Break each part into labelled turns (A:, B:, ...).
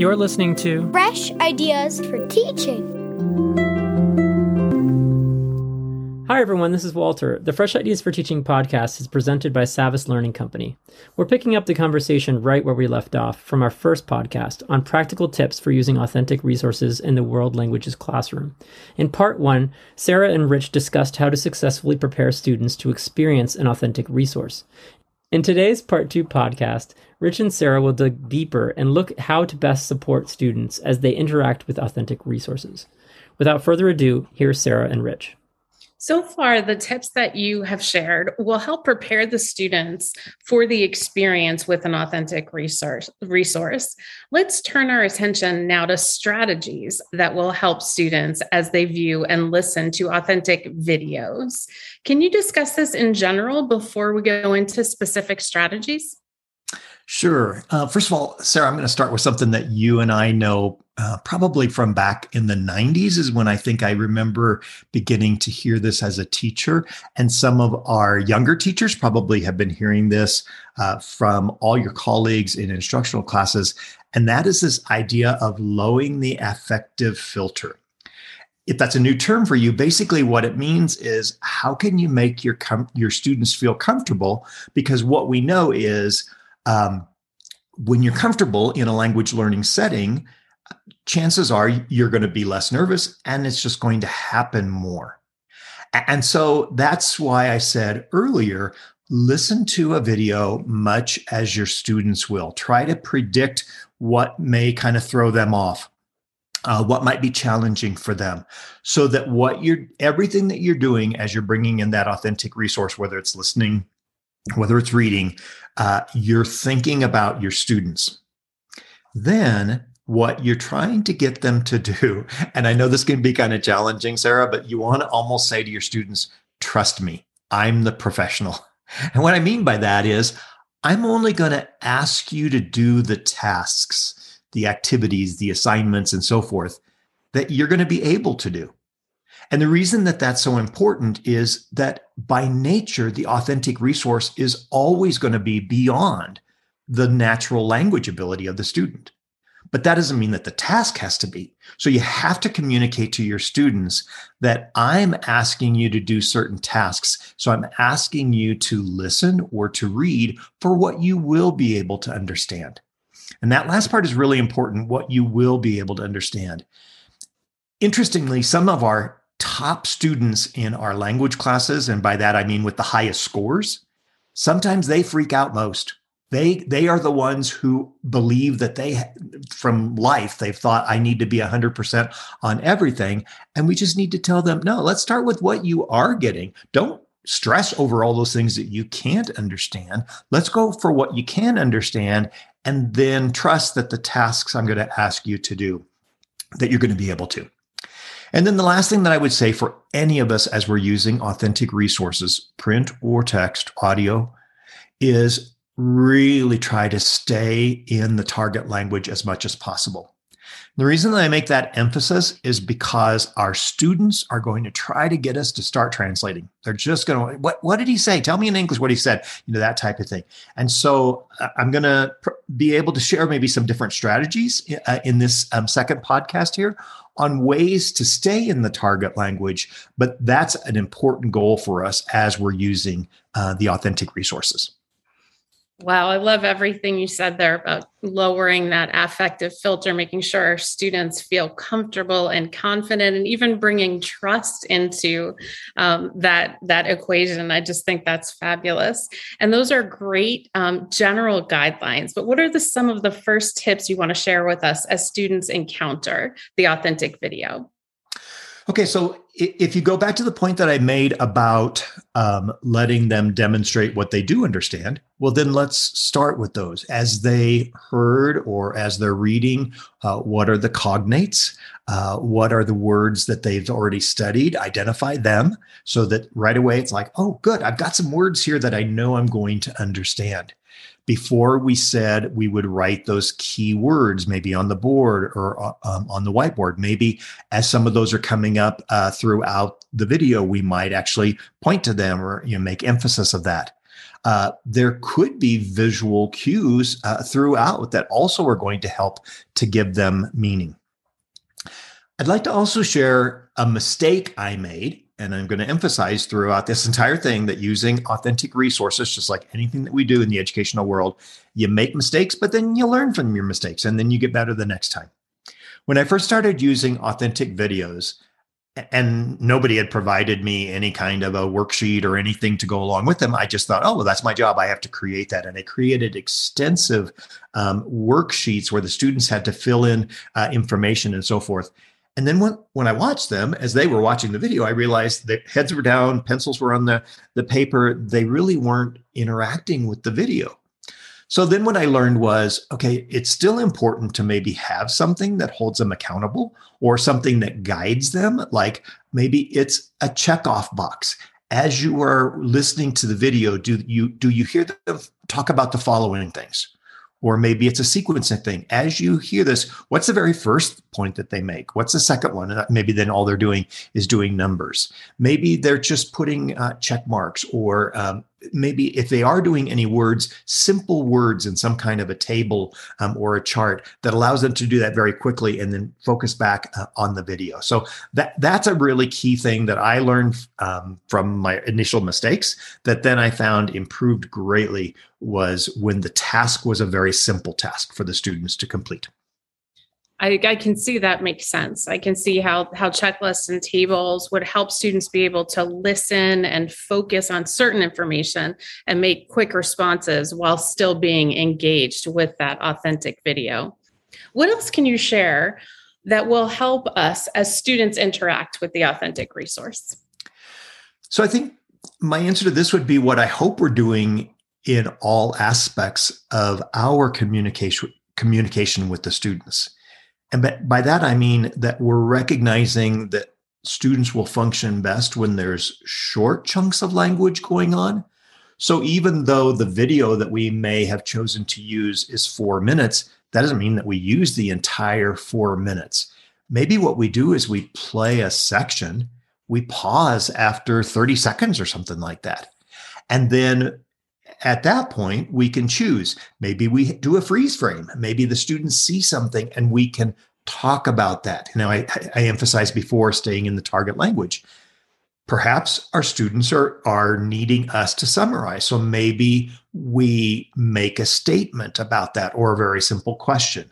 A: You're listening to
B: Fresh Ideas for Teaching.
A: Hi, everyone. This is Walter. The Fresh Ideas for Teaching podcast is presented by Savvas Learning Company. We're picking up the conversation right where we left off from our first podcast on practical tips for using authentic resources in the world languages classroom. In part one, Sarah and Rich discussed how to successfully prepare students to experience an authentic resource. In today's part two podcast, Rich and Sarah will dig deeper and look how to best support students as they interact with authentic resources. Without further ado, here's Sarah and Rich.
C: So far, the tips that you have shared will help prepare the students for the experience with an authentic resource. resource. Let's turn our attention now to strategies that will help students as they view and listen to authentic videos. Can you discuss this in general before we go into specific strategies?
D: Sure. Uh, first of all, Sarah, I'm going to start with something that you and I know uh, probably from back in the 90s, is when I think I remember beginning to hear this as a teacher. And some of our younger teachers probably have been hearing this uh, from all your colleagues in instructional classes. And that is this idea of lowering the affective filter if that's a new term for you, basically what it means is how can you make your com- your students feel comfortable? Because what we know is um, when you're comfortable in a language learning setting, chances are you're going to be less nervous and it's just going to happen more. And so that's why I said earlier listen to a video much as your students will. Try to predict what may kind of throw them off. Uh, what might be challenging for them so that what you're everything that you're doing as you're bringing in that authentic resource whether it's listening whether it's reading uh, you're thinking about your students. Then what you're trying to get them to do, and I know this can be kind of challenging, Sarah, but you want to almost say to your students, trust me, I'm the professional. And what I mean by that is, I'm only going to ask you to do the tasks, the activities, the assignments, and so forth that you're going to be able to do. And the reason that that's so important is that by nature, the authentic resource is always going to be beyond the natural language ability of the student. But that doesn't mean that the task has to be. So you have to communicate to your students that I'm asking you to do certain tasks. So I'm asking you to listen or to read for what you will be able to understand. And that last part is really important what you will be able to understand. Interestingly, some of our top students in our language classes, and by that I mean with the highest scores, sometimes they freak out most. They they are the ones who believe that they from life they've thought I need to be 100% on everything and we just need to tell them no, let's start with what you are getting. Don't stress over all those things that you can't understand. Let's go for what you can understand and then trust that the tasks I'm going to ask you to do that you're going to be able to. And then the last thing that I would say for any of us as we're using authentic resources, print or text, audio, is really try to stay in the target language as much as possible. The reason that I make that emphasis is because our students are going to try to get us to start translating. They're just going to, what, what did he say? Tell me in English what he said, you know, that type of thing. And so uh, I'm going to pr- be able to share maybe some different strategies uh, in this um, second podcast here on ways to stay in the target language. But that's an important goal for us as we're using uh, the authentic resources.
C: Wow, I love everything you said there about lowering that affective filter, making sure our students feel comfortable and confident, and even bringing trust into um, that that equation. I just think that's fabulous, and those are great um, general guidelines. But what are the some of the first tips you want to share with us as students encounter the authentic video?
D: Okay, so if you go back to the point that I made about um, letting them demonstrate what they do understand, well, then let's start with those. As they heard or as they're reading, uh, what are the cognates? Uh, what are the words that they've already studied? Identify them so that right away it's like, oh, good, I've got some words here that I know I'm going to understand before we said we would write those key words maybe on the board or uh, um, on the whiteboard maybe as some of those are coming up uh, throughout the video we might actually point to them or you know make emphasis of that Uh, there could be visual cues uh, throughout that also are going to help to give them meaning. I'd like to also share a mistake I made and I'm going to emphasize throughout this entire thing that using authentic resources, just like anything that we do in the educational world, you make mistakes, but then you learn from your mistakes and then you get better the next time. When I first started using authentic videos, and nobody had provided me any kind of a worksheet or anything to go along with them. I just thought, oh, well, that's my job. I have to create that. And I created extensive um, worksheets where the students had to fill in uh, information and so forth. And then when, when I watched them, as they were watching the video, I realized that heads were down, pencils were on the, the paper. They really weren't interacting with the video. So then what I learned was okay, it's still important to maybe have something that holds them accountable or something that guides them. Like maybe it's a checkoff box. As you are listening to the video, do you do you hear them talk about the following things? Or maybe it's a sequencing thing. As you hear this, what's the very first point that they make? What's the second one? And maybe then all they're doing is doing numbers. Maybe they're just putting uh, check marks, or um, maybe if they are doing any words, simple words in some kind of a table um, or a chart that allows them to do that very quickly and then focus back uh, on the video. So that that's a really key thing that I learned um, from my initial mistakes that then I found improved greatly was when the task was a very simple task for the students to complete.
C: I, I, can see that makes sense. I can see how how checklists and tables would help students be able to listen and focus on certain information and make quick responses while still being engaged with that authentic video. What else can you share that will help us as students interact with the authentic resource?
D: So I think my answer to this would be what I hope we're doing in all aspects of our communication communication with the students and by that, I mean that we're recognizing that students will function best when there's short chunks of language going on. So even though the video that we may have chosen to use is four minutes, that doesn't mean that we use the entire four minutes. Maybe what we do is we play a section, we pause after 30 seconds or something like that. And then at that point, we can choose. Maybe we do a freeze frame. Maybe the students see something and we can talk about that. Now, I, I emphasized before staying in the target language. Perhaps our students are, are needing us to summarize. So maybe we make a statement about that or a very simple question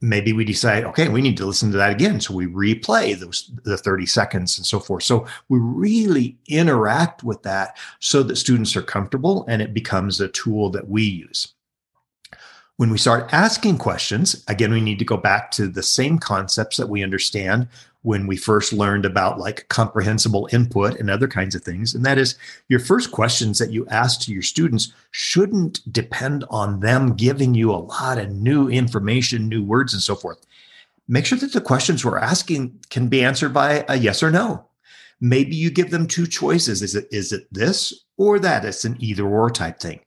D: maybe we decide okay we need to listen to that again. So we replay those the 30 seconds and so forth. So we really interact with that so that students are comfortable and it becomes a tool that we use. When we start asking questions again we need to go back to the same concepts that we understand when we first learned about like comprehensible input and other kinds of things. And that is your first questions that you ask to your students shouldn't depend on them giving you a lot of new information, new words, and so forth. Make sure that the questions we're asking can be answered by a yes or no. Maybe you give them two choices. Is it is it this or that? It's an either or type thing.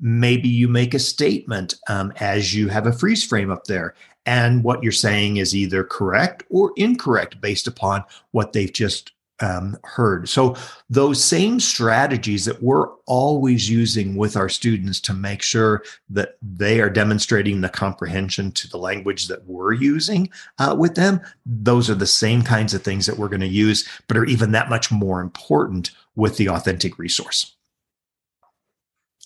D: Maybe you make a statement um, as you have a freeze frame up there and what you're saying is either correct or incorrect based upon what they've just um, heard. So, those same strategies that we're always using with our students to make sure that they are demonstrating the comprehension to the language that we're using uh, with them, those are the same kinds of things that we're going to use, but are even that much more important with the authentic resource.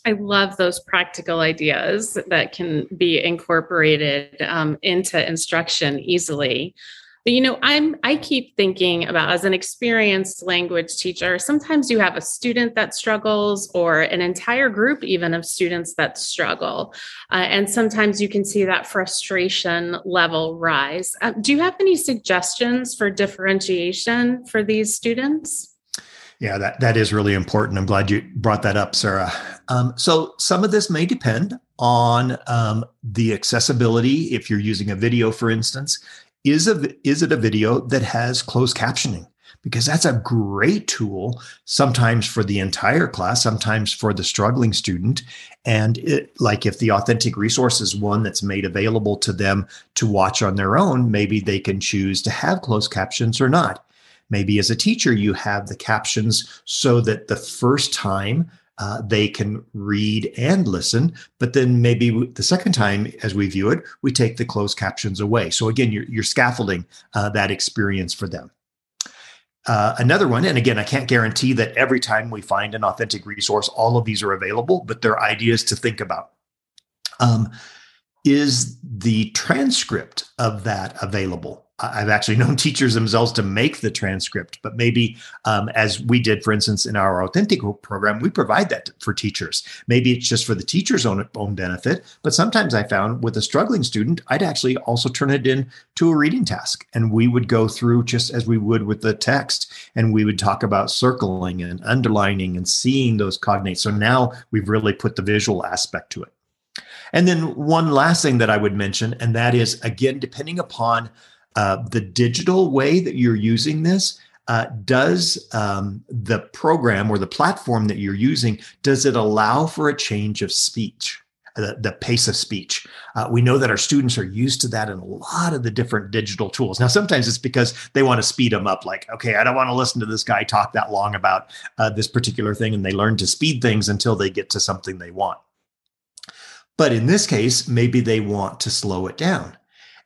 C: I love those practical ideas that can be incorporated um, into instruction easily. But you know, I'm I keep thinking about as an experienced language teacher, sometimes you have a student that struggles or an entire group even of students that struggle. Uh, and sometimes you can see that frustration level rise. Uh, do you have any suggestions for differentiation for these students?
D: Yeah, that, that is really important. I'm glad you brought that up, Sarah. Um, so, some of this may depend on um, the accessibility. If you're using a video, for instance, is a is it a video that has closed captioning? Because that's a great tool, sometimes for the entire class, sometimes for the struggling student. And it, like if the authentic resource is one that's made available to them to watch on their own, maybe they can choose to have closed captions or not. Maybe as a teacher, you have the captions so that the first time uh, they can read and listen, but then maybe the second time as we view it, we take the closed captions away. So again, you're, you're scaffolding uh, that experience for them. Uh, another one, and again, I can't guarantee that every time we find an authentic resource, all of these are available, but they're ideas to think about. Um, is the transcript of that available? I've actually known teachers themselves to make the transcript, but maybe um, as we did, for instance, in our Auténtico program, we provide that for teachers. Maybe it's just for the teacher's own, own benefit, but sometimes I found with a struggling student, I'd actually also turn it in to a reading task. And we would go through just as we would with the text, and we would talk about circling and underlining and seeing those cognates. So now we've really put the visual aspect to it. And then one last thing that I would mention, and that is again, depending upon uh, the digital way that you're using this, uh, does um, the program or the platform that you're using does it allow for a change of speech uh, the, the pace of speech? Uh, we know that our students are used to that in a lot of the different digital tools. Now sometimes it's because they want to speed them up like okay i don't want to listen to this guy talk that long about uh, this particular thing and they learn to speed things until they get to something they want. But in this case maybe they want to slow it down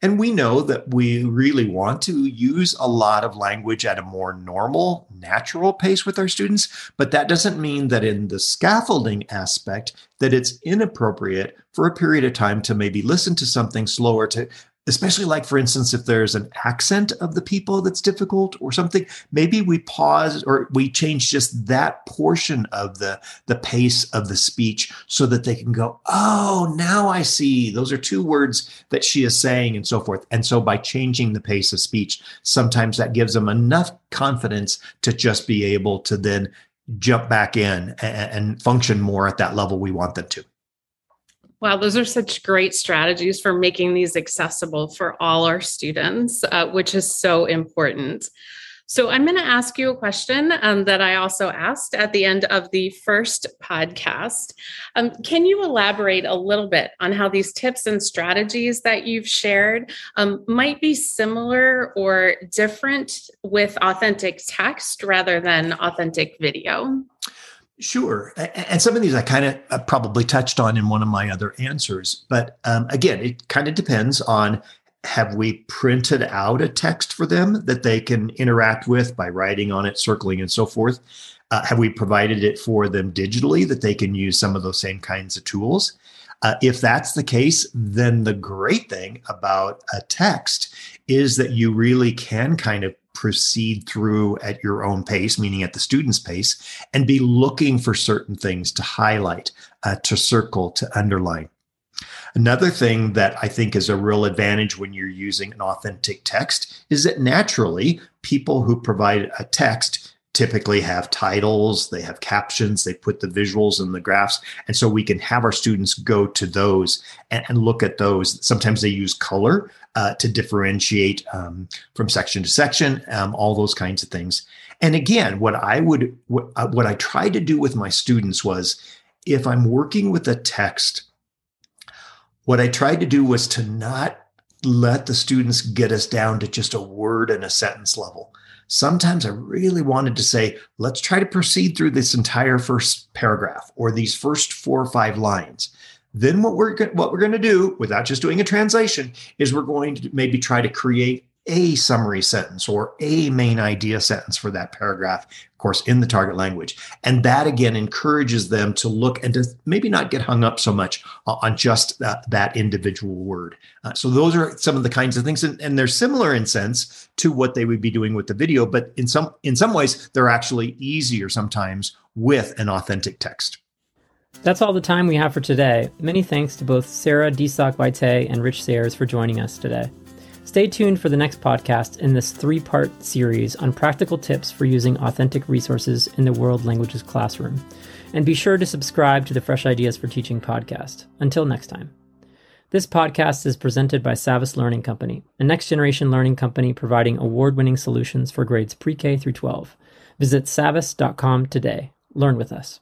D: and we know that we really want to use a lot of language at a more normal, natural pace with our students, but that doesn't mean that in the scaffolding aspect that it's inappropriate for a period of time to maybe listen to something slower to especially like for instance if there's an accent of the people that's difficult or something maybe we pause or we change just that portion of the the pace of the speech so that they can go oh now i see. Those are two words that she is saying and so forth. And so by changing the pace of speech sometimes that gives them enough confidence to just be able to then jump back in and, and function more at that level we want them to
C: Wow, those are such great strategies for making these accessible for all our students, uh, which is so important. So, I'm going to ask you a question um, that I also asked at the end of the first podcast. Um, can you elaborate a little bit on how these tips and strategies that you've shared um, might be similar or different with authentic text rather than authentic video?
D: Sure. And some of these I kind of uh, probably touched on in one of my other answers. But um, again, it kind of depends on have we printed out a text for them that they can interact with by writing on it, circling, and so forth? Uh, have we provided it for them digitally that they can use some of those same kinds of tools? Uh, if that's the case, then the great thing about a text is that you really can kind of proceed through at your own pace, meaning at the student's pace, and be looking for certain things to highlight, uh, to circle, to underline. Another thing that I think is a real advantage when you're using an authentic text is that naturally people who provide a text typically have titles, they have captions, they put the visuals and the graphs. And so we can have our students go to those and, and look at those. Sometimes they use color uh, to differentiate um, from section to section, um, all those kinds of things. And again, what I would, what, uh, what I tried to do with my students was if I'm working with a text, what I tried to do was to not let the students get us down to just a word and a sentence level sometimes I really wanted to say, let's try to proceed through this entire first paragraph or these first four or five lines. Then what we're what we're going to do, without just doing a translation, is we're going to maybe try to create a summary sentence or a main idea sentence for that paragraph, of course, in the target language. And that again encourages them to look and to maybe not get hung up so much on just that, that individual word. Uh, so those are some of the kinds of things, and, and they're similar in sense to what they would be doing with the video, but in some in some ways they're actually easier sometimes with an authentic text.
A: That's all the time we have for today. Many thanks to both Sarah Desock Waite and Rich Sayers for joining us today. Stay tuned for the next podcast in this three part series on practical tips for using authentic resources in the World Languages classroom. And be sure to subscribe to the Fresh Ideas for Teaching podcast. Until next time. This podcast is presented by Savvas Learning Company, a next generation learning company providing award winning solutions for grades pre K through 12. Visit savvas.com today. Learn with us.